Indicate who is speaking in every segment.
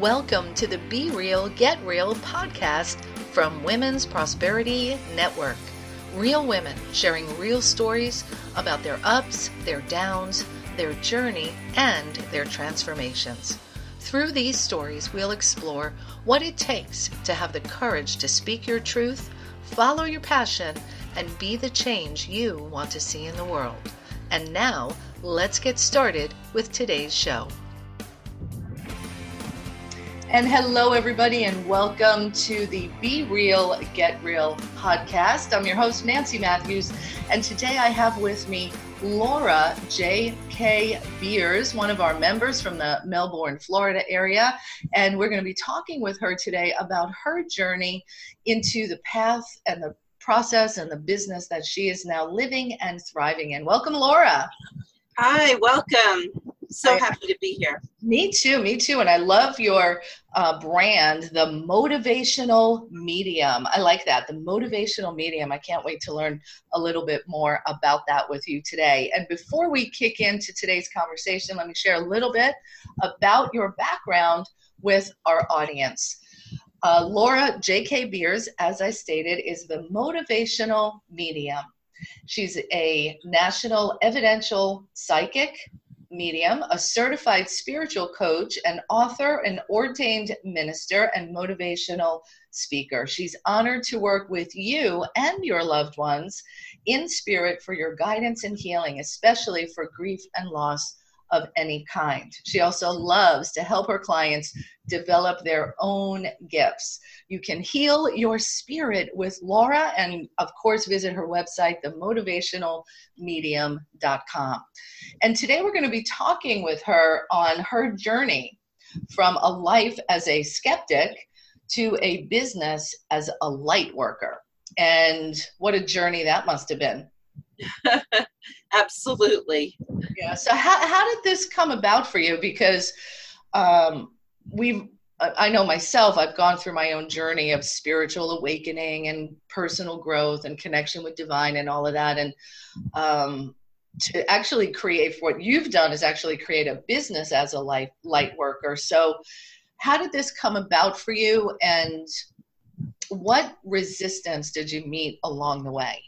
Speaker 1: Welcome to the Be Real, Get Real podcast from Women's Prosperity Network. Real women sharing real stories about their ups, their downs, their journey, and their transformations. Through these stories, we'll explore what it takes to have the courage to speak your truth, follow your passion, and be the change you want to see in the world. And now, let's get started with today's show. And hello, everybody, and welcome to the Be Real, Get Real podcast. I'm your host, Nancy Matthews, and today I have with me Laura J.K. Beers, one of our members from the Melbourne, Florida area. And we're going to be talking with her today about her journey into the path and the process and the business that she is now living and thriving in. Welcome, Laura.
Speaker 2: Hi, welcome so happy to be here.
Speaker 1: Me too, me too. And I love your uh, brand, the motivational medium. I like that, the motivational medium. I can't wait to learn a little bit more about that with you today. And before we kick into today's conversation, let me share a little bit about your background with our audience. Uh, Laura J.K. Beers, as I stated, is the motivational medium. She's a national evidential psychic, medium, a certified spiritual coach, an author, an ordained minister, and motivational speaker. She's honored to work with you and your loved ones in spirit for your guidance and healing, especially for grief and loss of any kind. She also loves to help her clients develop their own gifts. You can heal your spirit with Laura, and of course, visit her website, themotivationalmedium.com. And today we're going to be talking with her on her journey from a life as a skeptic to a business as a light worker. And what a journey that must have been.
Speaker 2: Absolutely.
Speaker 1: Yeah. So how how did this come about for you? Because um, we've I know myself, I've gone through my own journey of spiritual awakening and personal growth and connection with divine and all of that. And um, to actually create what you've done is actually create a business as a light light worker. So, how did this come about for you, and what resistance did you meet along the way?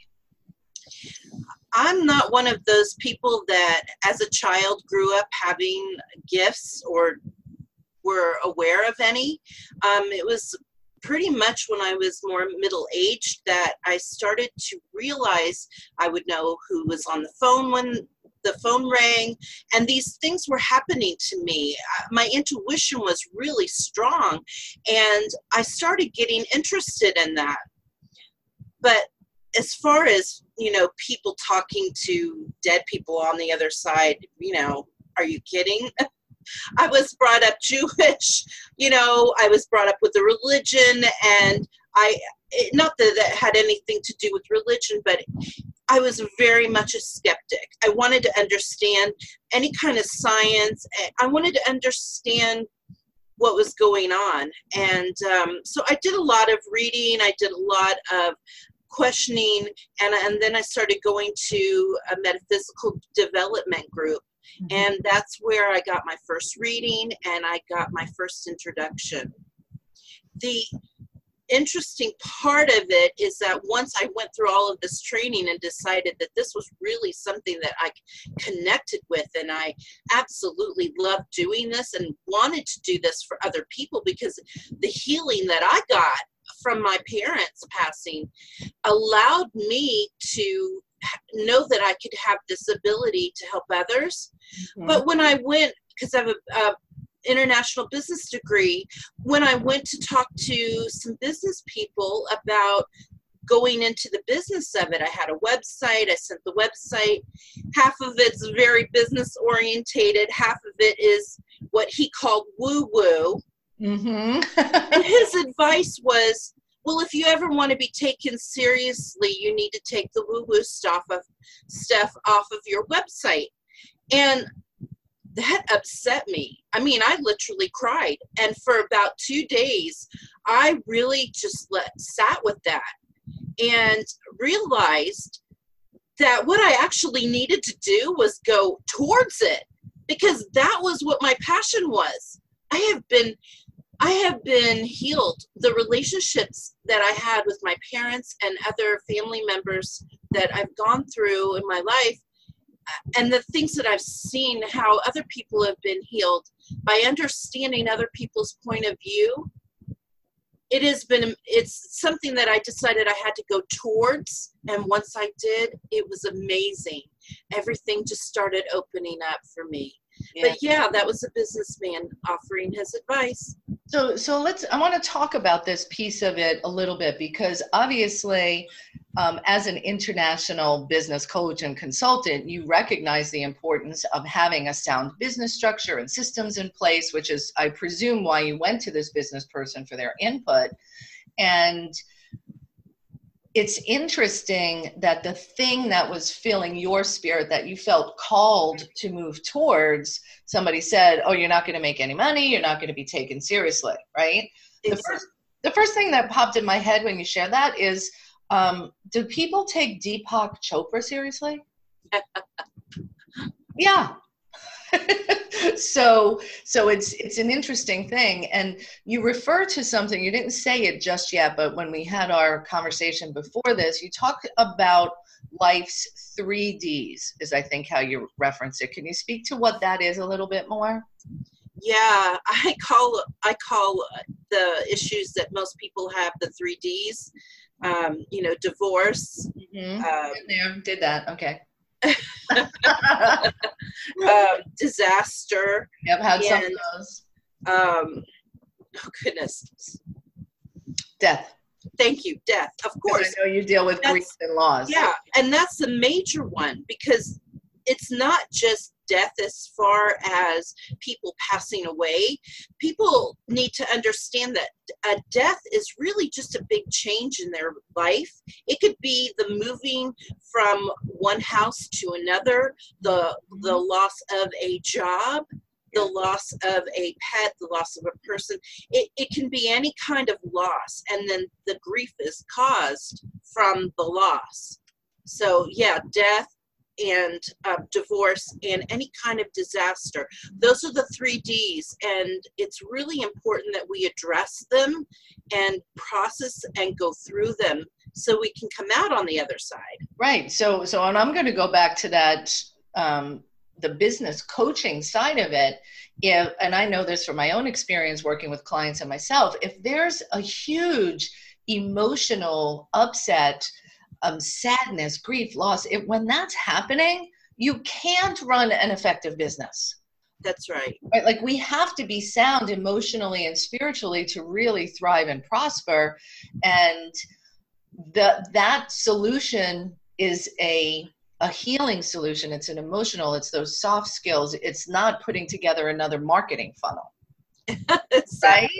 Speaker 2: I'm not one of those people that, as a child, grew up having gifts or were aware of any. Um, it was pretty much when I was more middle aged that I started to realize I would know who was on the phone when the phone rang, and these things were happening to me. Uh, my intuition was really strong, and I started getting interested in that. But as far as you know people talking to dead people on the other side you know are you kidding? I was brought up jewish you know i was brought up with a religion and i not that that had anything to do with religion but i was very much a skeptic. I wanted to understand any kind of science i wanted to understand what was going on. And um, so i did a lot of reading i did a lot of questioning and, and then i started going to a metaphysical development group mm-hmm. and that's where i got my first reading and i got my first introduction the interesting part of it is that once I went through all of this training and decided that this was really something that I connected with, and I absolutely loved doing this and wanted to do this for other people because the healing that I got from my parents passing allowed me to know that I could have this ability to help others. Mm-hmm. But when I went, because I have a, a international business degree, when I went to talk to some business people about going into the business of it. I had a website, I sent the website. Half of it's very business orientated, half of it is what he called woo woo. Mm-hmm. and his advice was, well, if you ever want to be taken seriously, you need to take the woo-woo stuff of stuff off of your website. And that upset me. I mean, I literally cried. And for about two days, I really just let sat with that and realized that what I actually needed to do was go towards it because that was what my passion was. I have been I have been healed. The relationships that I had with my parents and other family members that I've gone through in my life, uh, and the things that I've seen, how other people have been healed by understanding other people's point of view. It has been, it's something that I decided I had to go towards. And once I did, it was amazing. Everything just started opening up for me. Yeah. But yeah, that was a businessman offering his advice.
Speaker 1: So, so let's. I want to talk about this piece of it a little bit because obviously, um, as an international business coach and consultant, you recognize the importance of having a sound business structure and systems in place, which is, I presume, why you went to this business person for their input. And it's interesting that the thing that was filling your spirit that you felt called to move towards somebody said oh you're not going to make any money you're not going to be taken seriously right? The first, the first thing that popped in my head when you shared that is um, do people take deepak chopra seriously? Yeah so so it's it's an interesting thing. And you refer to something you didn't say it just yet but when we had our conversation before this you talked about life's three d's is i think how you reference it. Can you speak to what that is a little bit more?
Speaker 2: Yeah i call i call the issues that most people have the three d's. Um, you know divorce.
Speaker 1: Mm-hmm. um, there did that. Okay
Speaker 2: um, disaster.
Speaker 1: Yep, had some of those.
Speaker 2: Um, oh goodness.
Speaker 1: Death.
Speaker 2: Thank you, death. Of course.
Speaker 1: I know you deal with grief and loss.
Speaker 2: Yeah, and that's the major one because it's not just death as far as people passing away. People need to understand that a death is really just a big change in their life. It could be the moving from one house to another, the the loss of a job, the loss of a pet, the loss of a person. It, it can be any kind of loss, and then the grief is caused from the loss. So, yeah, death, and uh, divorce and any kind of disaster. Those are the three D's, and it's really important that we address them and process and go through them so we can come out on the other side.
Speaker 1: Right. So, so, and I'm going to go back to that. Um, the business coaching side of it if and i know this from my own experience working with clients and myself if there's a huge emotional upset um, sadness, grief, loss, it, when that's happening, you can't run an effective business.
Speaker 2: That's right.
Speaker 1: right. Like we have to be sound emotionally and spiritually to really thrive and prosper. And the that solution is a a healing solution. It's an emotional, it's those soft skills. It's not putting together another marketing funnel. right?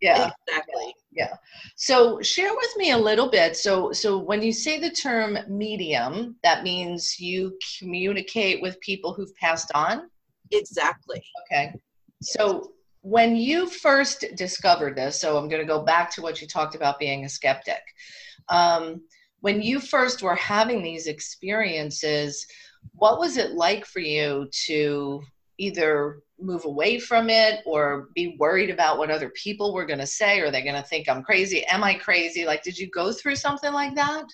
Speaker 2: Yeah. Exactly
Speaker 1: yeah. So share with me a little bit. So so when you say the term medium that means you communicate with people who've passed on?
Speaker 2: Exactly.
Speaker 1: Okay. So when you first discovered this so i'm going to go back to what you talked about being a skeptic. Um, when you first were having these experiences what was it like for you to either move away from it or be worried about what other people were going to say or they're going to think i'm crazy. Am i crazy? Like did you go through something like that?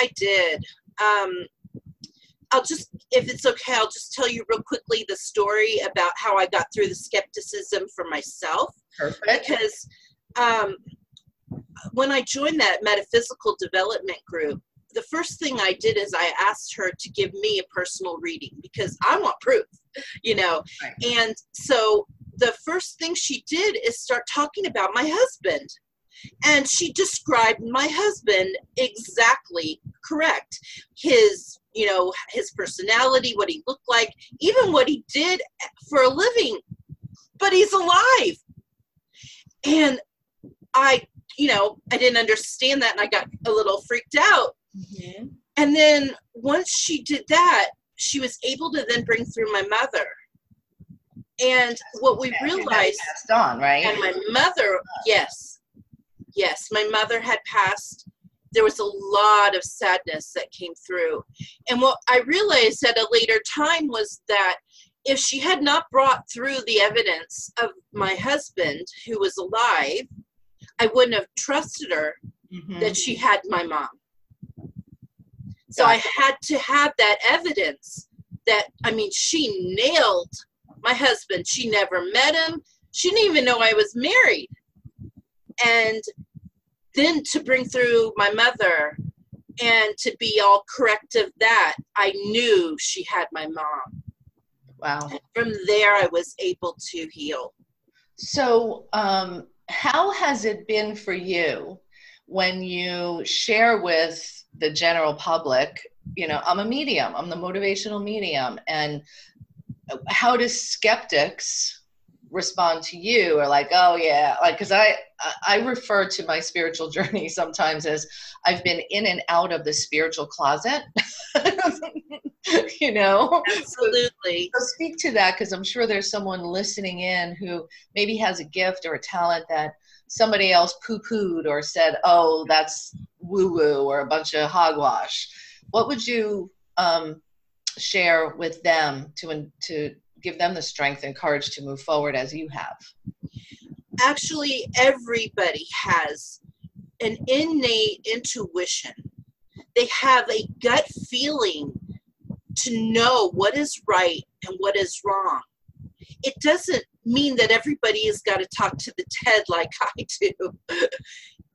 Speaker 2: I did. Um i'll just if it's okay i'll just tell you real quickly the story about how i got through the skepticism for myself.
Speaker 1: Perfect.
Speaker 2: because um when i joined that metaphysical development group the first thing I did is I asked her to give me a personal reading because I want proof, you know. Right. And so the first thing she did is start talking about my husband. And she described my husband exactly correct. His, you know, his personality, what he looked like, even what he did for a living. But he's alive. And I, you know, I didn't understand that and I got a little freaked out Mm-hmm. And then once she did that, she was able to then bring through my mother. And what we realized
Speaker 1: passed on, right?
Speaker 2: And my mother, yes, yes, my mother had passed. There was a lot of sadness that came through. And what I realized at a later time was that if she had not brought through the evidence of my husband who was alive, I wouldn't have trusted her mm-hmm. that she had my mom. So I had to have that evidence that, I mean, she nailed my husband. She never met him. She didn't even know I was married. And then to bring through my mother and to be all corrective that, I knew she had my mom.
Speaker 1: Wow.
Speaker 2: And from there, I was able to heal.
Speaker 1: So, um, how has it been for you when you share with the general public you know i'm a medium i'm the motivational medium and how do skeptics respond to you? Or like oh yeah like because i i refer to my spiritual journey sometimes as i've been in and out of the spiritual closet you know?
Speaker 2: Absolutely.
Speaker 1: So, so speak to that because i'm sure there's someone listening in who maybe has a gift or a talent that somebody else poo-pooed or said oh that's woo-woo or a bunch of hogwash what would you um, share with them to to give them the strength and courage to move forward as you have?
Speaker 2: Actually, everybody has an innate intuition. They have a gut feeling to know what is right and what is wrong. It doesn't mean that everybody has got to talk to the TED like I do.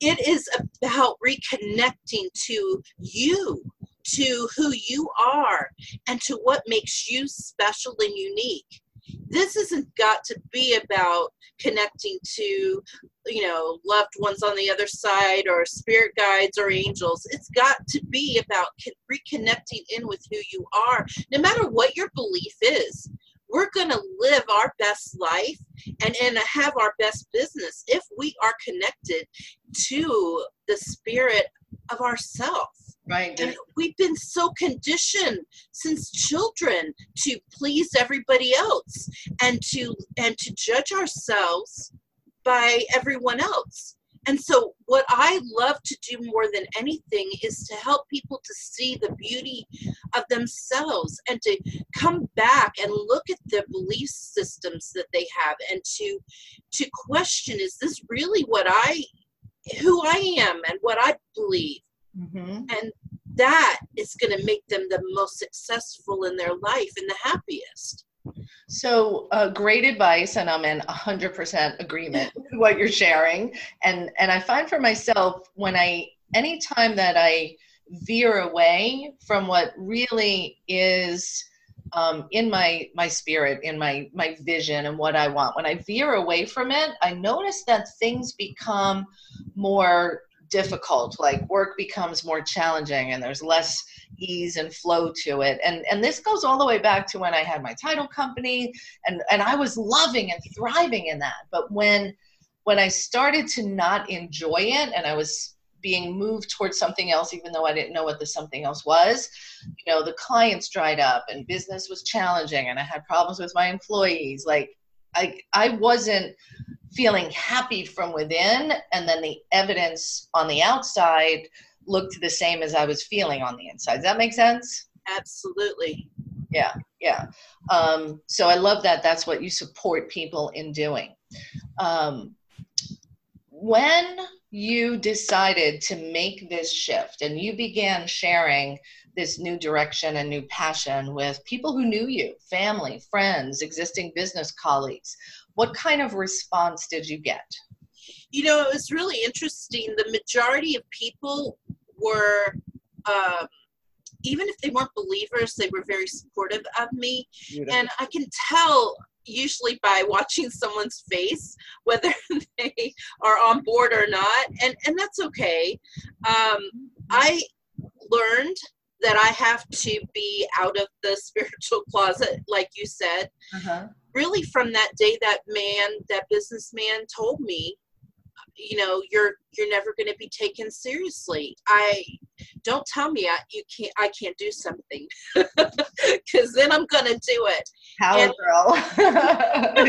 Speaker 2: It is about reconnecting to you to who you are and to what makes you special and unique. This hasn't got to be about connecting to you know loved ones on the other side or spirit guides or angels. It's got to be about reconnecting in with who you are no matter what your belief is we're going to live our best life and, and have our best business if we are connected to the spirit of ourselves
Speaker 1: Right.
Speaker 2: And we've been so conditioned since children to please everybody else and to and to judge ourselves by everyone else. And so what I love to do more than anything is to help people to see the beauty of themselves and to come back and look at the belief systems that they have and to to question is this really what I who I am and what I believe Mm-hmm. And that is going to make them the most successful in their life and the happiest.
Speaker 1: So, uh, great advice, and I'm in 100% agreement what you're sharing. And and I find for myself when I anytime that I veer away from what really is um, in my my spirit, in my my vision, and what I want, when I veer away from it, I notice that things become more difficult like work becomes more challenging and there's less ease and flow to it and and this goes all the way back to when i had my title company and and i was loving and thriving in that but when when i started to not enjoy it and i was being moved towards something else even though i didn't know what the something else was you know the clients dried up and business was challenging and i had problems with my employees. Like i i wasn't feeling happy from within and then the evidence on the outside looked the same as i was feeling on the inside. Does that make sense?
Speaker 2: Absolutely.
Speaker 1: Yeah yeah. Um, so i love that. That's what you support people in doing. Um, when you decided to make this shift and you began sharing this new direction and new passion with people who knew you family friends existing business colleagues what kind of response did you get?
Speaker 2: You know, it was really interesting. The majority of people were, um, even if they weren't believers, they were very supportive of me. Beautiful. And I can tell usually by watching someone's face whether they are on board or not and and that's okay um, i learned that i have to be out of the spiritual closet like you said uh-huh really from that day that man that businessman told me you know you're you're never going to be taken seriously. I don't tell me I, you can't i can't do something. Because then i'm going to do it.
Speaker 1: Power and, girl.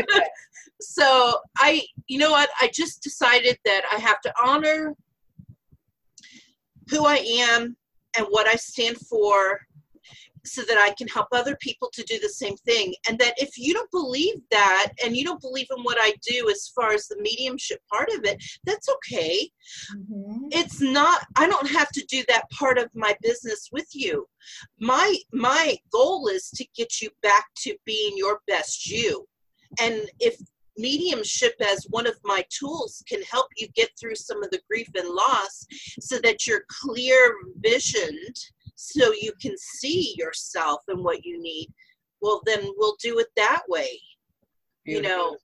Speaker 2: So i you know what? I just decided that i have to honor who i am and what i stand for so that I can help other people to do the same thing. And that if you don't believe that and you don't believe in what I do as far as the mediumship part of it, that's okay. Mm-hmm. It's not I don't have to do that part of my business with you. My my goal is to get you back to being your best you. And if mediumship as one of my tools can help you get through some of the grief and loss so that you're clear visioned so you can see yourself and what you need well then we'll do it that way Beautiful. you know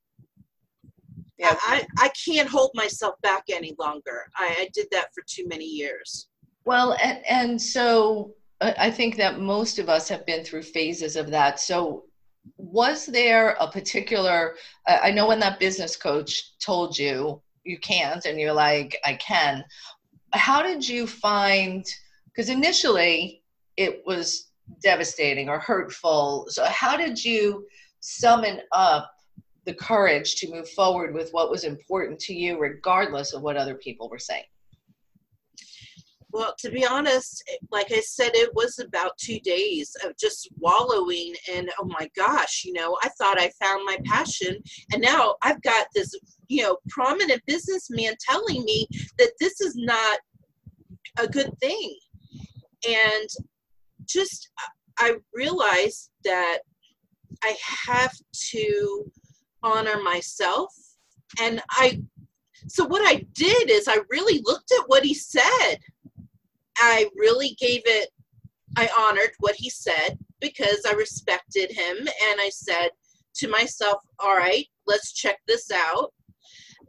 Speaker 2: yeah. I, I can't hold myself back any longer I, I did that for too many years
Speaker 1: well and, and so i think that most of us have been through phases of that so was there a particular i know when that business coach told you you can't and you're like i can how did you find because initially it was devastating or hurtful so how did you summon up the courage to move forward with what was important to you regardless of what other people were saying
Speaker 2: well, to be honest, like I said, it was about two days of just wallowing and oh my gosh, you know, I thought I found my passion. And now I've got this, you know, prominent businessman telling me that this is not a good thing. And just, I realized that I have to honor myself. And I, so what I did is I really looked at what he said I really gave it, I honored what he said because I respected him. And I said to myself, all right, let's check this out.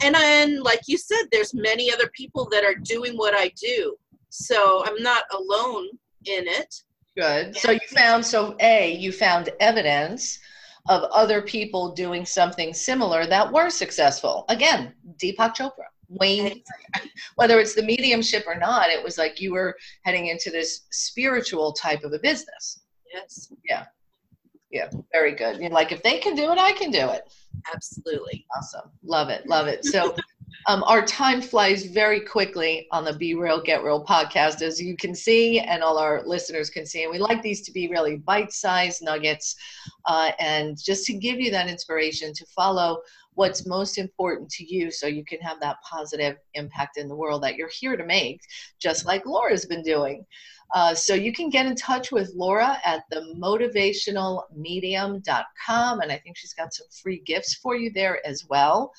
Speaker 2: And then, like you said, there's many other people that are doing what I do. So I'm not alone in it.
Speaker 1: Good. So you found, so A, you found evidence of other people doing something similar that were successful. Again, Deepak Chopra. Wayne, whether it's the mediumship or not, it was like you were heading into this spiritual type of a business.
Speaker 2: Yes.
Speaker 1: Yeah. Yeah. Very good. You're like, if they can do it, I can do it.
Speaker 2: Absolutely.
Speaker 1: Awesome. Love it. Love it. So, um, our time flies very quickly on the Be Real, Get Real podcast, as you can see, and all our listeners can see. And we like these to be really bite sized nuggets uh, and just to give you that inspiration to follow what's most important to you so you can have that positive impact in the world that you're here to make, just like Laura's been doing. Uh, so you can get in touch with Laura at the motivationalmedium.com, and I think she's got some free gifts for you there as well.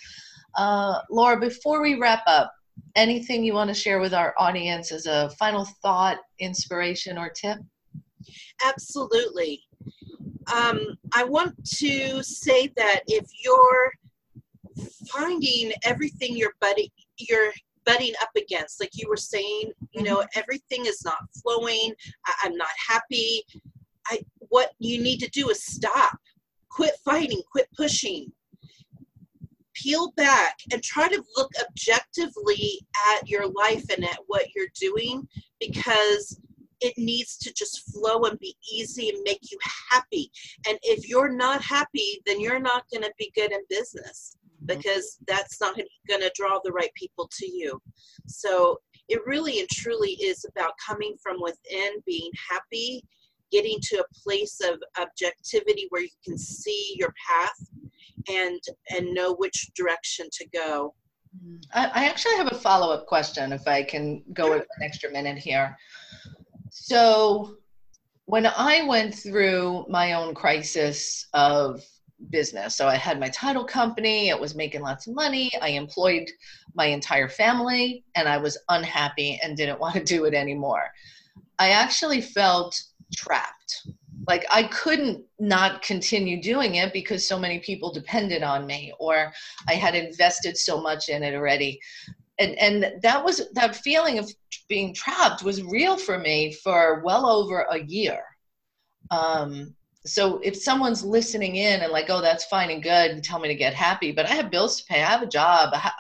Speaker 1: Uh, Laura, before we wrap up, anything you want to share with our audience as a final thought, inspiration, or tip?
Speaker 2: Absolutely. Um, I want to say that if you're finding everything you're butting you're butting up against like you were saying you know mm-hmm. everything is not flowing I, am not happy i what you need to do is stop quit fighting quit pushing peel back and try to look objectively at your life and at what you're doing because it needs to just flow and be easy and make you happy. And if you're not happy, then you're not going to be good in business. Mm-hmm. because that's not going to draw the right people to you. So it really and truly is about coming from within, being happy, getting to a place of objectivity where you can see your path and and know which direction to go.
Speaker 1: Mm-hmm. I, actually have a follow up question if I can go sure. an extra minute here. So, when I went through my own crisis of business. So I had my title company, it was making lots of money. I employed my entire family, and I was unhappy and didn't want to do it anymore. I actually felt trapped. Like I couldn't not continue doing it because so many people depended on me, or I had invested so much in it already. And, and that was that feeling of being trapped was real for me for well over a year. Um, so if someone's listening in and like oh that's fine and good and tell me to get happy but i have bills to pay i have a job i,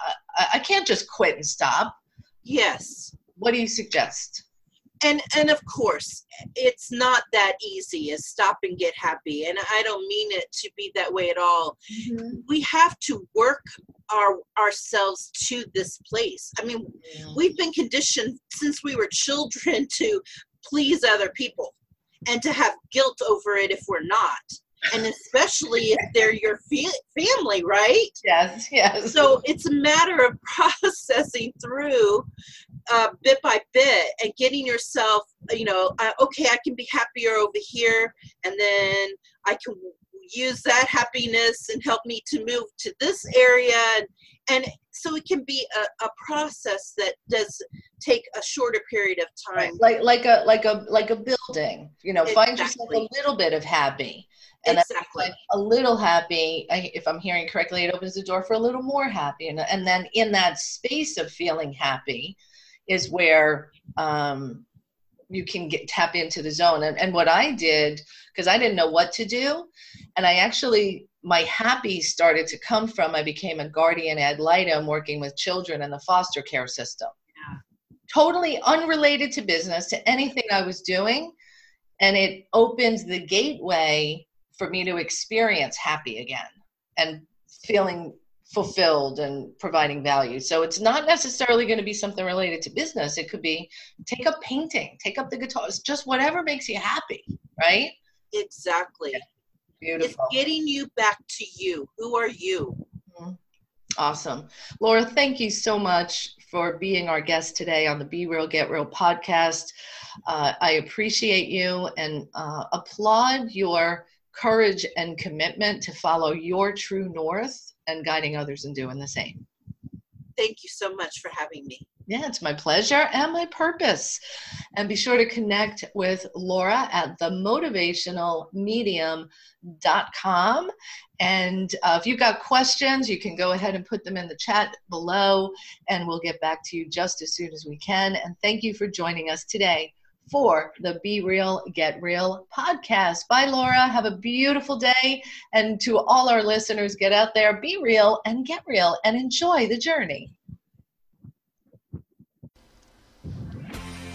Speaker 1: I can't just quit and stop.
Speaker 2: Yes.
Speaker 1: What do you suggest?
Speaker 2: And and of course it's not that easy as stop and get happy and i don't mean it to be that way at all. Mm-hmm. we have to work our ourselves to this place. I mean yeah. we've been conditioned since we were children to please other people and to have guilt over it if we're not and especially if they're your family, right?
Speaker 1: Yes, yes.
Speaker 2: So it's a matter of processing through uh, bit by bit and getting yourself, you know, uh, okay, I can be happier over here, and then I can use that happiness and help me to move to this area and, and so it can be a, a process that does take a shorter period of time
Speaker 1: like like a like a like a building you know exactly. find yourself a little bit of happy and exactly. a little happy if i'm hearing correctly it opens the door for a little more happy and, and then in that space of feeling happy is where um, you can get tap into the zone and, and what i did because i didn't know what to do and i actually my happy started to come from i became a guardian ad litem working with children in the foster care system yeah. totally unrelated to business to anything i was doing and it opened the gateway for me to experience happy again and feeling fulfilled and providing value. So it's not necessarily going to be something related to business. It could be take up painting, take up the guitar, it's just whatever makes you happy, right?
Speaker 2: Exactly. Yeah. Beautiful. It's getting you back to you. Who are you?
Speaker 1: Mm-hmm. Awesome. Laura, thank you so much for being our guest today on the Be Real, Get Real podcast. Uh, I appreciate you and uh, applaud your courage and commitment to follow your true north and guiding others in doing the same.
Speaker 2: Thank you so much for having me.
Speaker 1: Yeah, it's my pleasure and my purpose. And be sure to connect with Laura at themotivationalmedium.com. And uh, if you've got questions, you can go ahead and put them in the chat below, and we'll get back to you just as soon as we can. And thank you for joining us today for the Be Real, Get Real podcast. Bye, Laura. Have a beautiful day. And to all our listeners, get out there, be real, and get real, and enjoy the journey.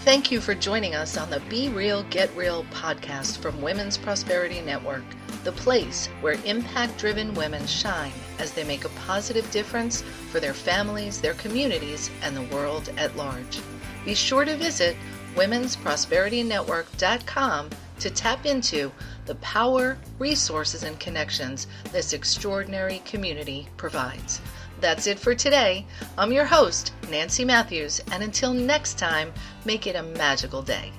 Speaker 1: Thank you for joining us on the Be Real, Get Real podcast from Women's Prosperity Network, the place where impact driven women shine as they make a positive difference for their families, their communities, and the world at large. Be sure to visit womensprosperitynetwork.com to tap into the power, resources, and connections this extraordinary community provides. That's it for today. I'm your host, Nancy Matthews, and until next time, make it a magical day.